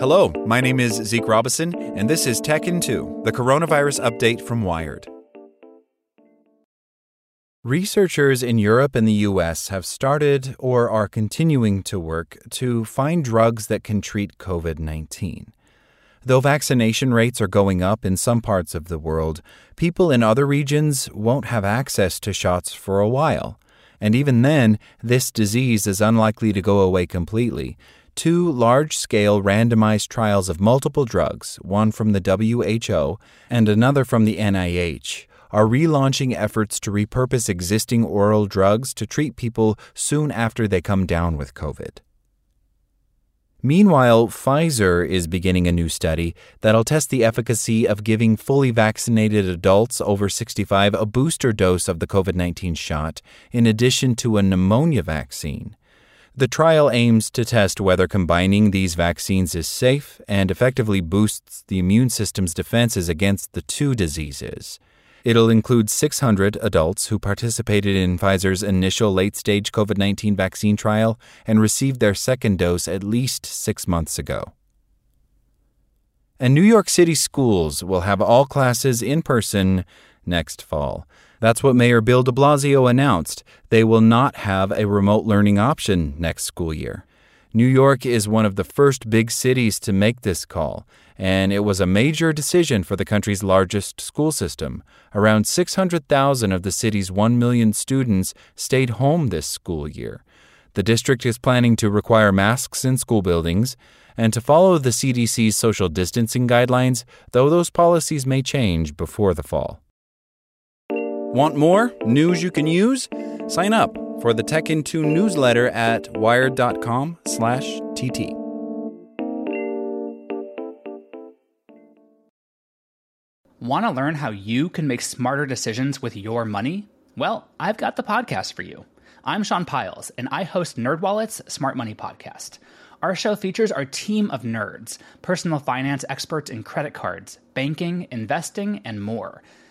Hello, my name is Zeke Robison, and this is Tech in 2, the coronavirus update from Wired. Researchers in Europe and the US have started or are continuing to work to find drugs that can treat COVID 19. Though vaccination rates are going up in some parts of the world, people in other regions won't have access to shots for a while. And even then, this disease is unlikely to go away completely. Two large scale randomized trials of multiple drugs, one from the WHO and another from the NIH, are relaunching efforts to repurpose existing oral drugs to treat people soon after they come down with COVID. Meanwhile, Pfizer is beginning a new study that'll test the efficacy of giving fully vaccinated adults over 65 a booster dose of the COVID 19 shot, in addition to a pneumonia vaccine. The trial aims to test whether combining these vaccines is safe and effectively boosts the immune system's defenses against the two diseases. It'll include 600 adults who participated in Pfizer's initial late stage COVID 19 vaccine trial and received their second dose at least six months ago. And New York City schools will have all classes in person next fall. That's what Mayor Bill de Blasio announced. They will not have a remote learning option next school year. New York is one of the first big cities to make this call, and it was a major decision for the country's largest school system. Around 600,000 of the city's 1 million students stayed home this school year. The district is planning to require masks in school buildings and to follow the CDC's social distancing guidelines, though those policies may change before the fall. Want more news you can use? Sign up for the Tech in 2 newsletter at wired.com/tt. Want to learn how you can make smarter decisions with your money? Well, I've got the podcast for you. I'm Sean Pyles, and I host NerdWallet's Smart Money Podcast. Our show features our team of nerds, personal finance experts in credit cards, banking, investing, and more.